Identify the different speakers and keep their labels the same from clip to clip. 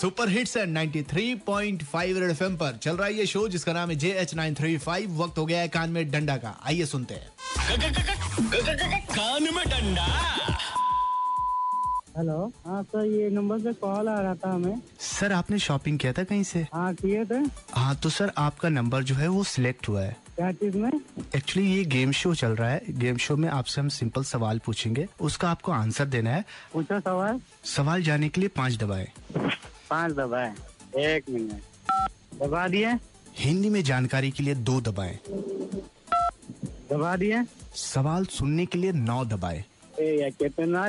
Speaker 1: Super hits है 93.5 red FM पर। चल रहा है ये शो जिसका नाम है J H nine three five वक्त हो गया है कान में डंडा का। आइए सुनते हैं।
Speaker 2: कान में डंडा।
Speaker 3: हेलो। हाँ सर ये नंबर से कॉल आ रहा था हमें।
Speaker 1: सर आपने शॉपिंग किया था कहीं से?
Speaker 3: हाँ किए थे।
Speaker 1: हाँ तो सर आपका नंबर जो है वो सिलेक्ट हुआ है।
Speaker 3: क्या चीज़ में?
Speaker 1: एक्चुअली ये गेम शो चल रहा है। गेम शो में आपसे हम सिंपल सवाल पूछेंगे। उसका आपको आंसर देना है।
Speaker 3: पूछो सवाल।
Speaker 1: सवाल जाने के लिए पाँच दबाएँ।
Speaker 3: पाँच दबाए। एक मिनट। दबा दिए?
Speaker 1: हिंदी में जानकारी के लिए दो दबाए।
Speaker 3: दबा दिए?
Speaker 1: सवाल सुनने के लिए नौ दबाए।
Speaker 3: कितना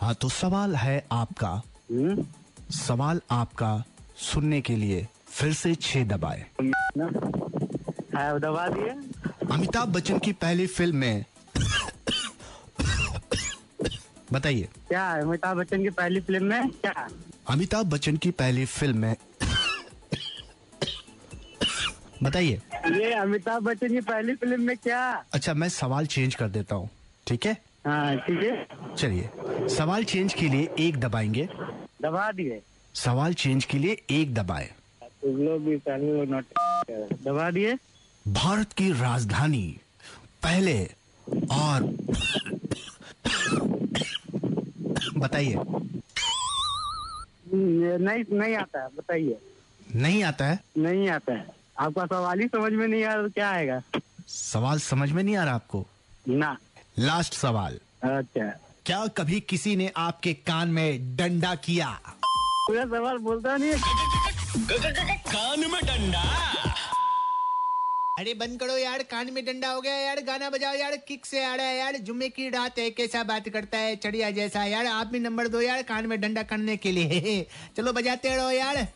Speaker 1: हाँ तो सवाल है आपका।
Speaker 3: हम्म?
Speaker 1: सवाल आपका सुनने के लिए फिर से छह दबाए।
Speaker 3: हाँ दबा दिए?
Speaker 1: अमिताभ बच्चन की पहली फ़िल्म में बताइए।
Speaker 3: क्या है अमिताभ बच्चन की पहली फ़िल्म में? क्या?
Speaker 1: अमिताभ बच्चन की पहली फ़िल्म में बताइए।
Speaker 3: ये अमिताभ बच्चन की पहली फ़िल्म में क्या?
Speaker 1: अच्छा मैं सवाल चेंज कर देता हूँ ठीक है?
Speaker 3: हाँ ठीक है।
Speaker 1: चलिए सवाल चेंज के लिए एक दबाएँगे।
Speaker 3: दबा दिए।
Speaker 1: सवाल चेंज के लिए एक दबाए।
Speaker 3: दबा दिए।
Speaker 1: भारत की राजधानी पहले और बताइए।
Speaker 3: नहीं नहीं आता है बताइए।
Speaker 1: नहीं आता है?
Speaker 3: नहीं आता है। आपका सवाल ही समझ में नहीं आ रहा तो क्या आएगा?
Speaker 1: सवाल समझ में नहीं आ रहा आपको?
Speaker 3: ना।
Speaker 1: लास्ट सवाल।
Speaker 3: अच्छा।
Speaker 1: क्या कभी किसी ने आपके कान में डंडा किया?
Speaker 3: पूरा सवाल बोलता नहीं
Speaker 2: कान में डंडा?
Speaker 1: अरे बंद करो यार, कान में डंडा हो गया यार, गाना बजाओ यार किक से आ रहा है यार, जुम्मे की रात है कैसा बात करता है चढ़िया जैसा यार, आप भी नंबर दो यार, कान में डंडा करने के लिए। चलो बजाते रहो यार।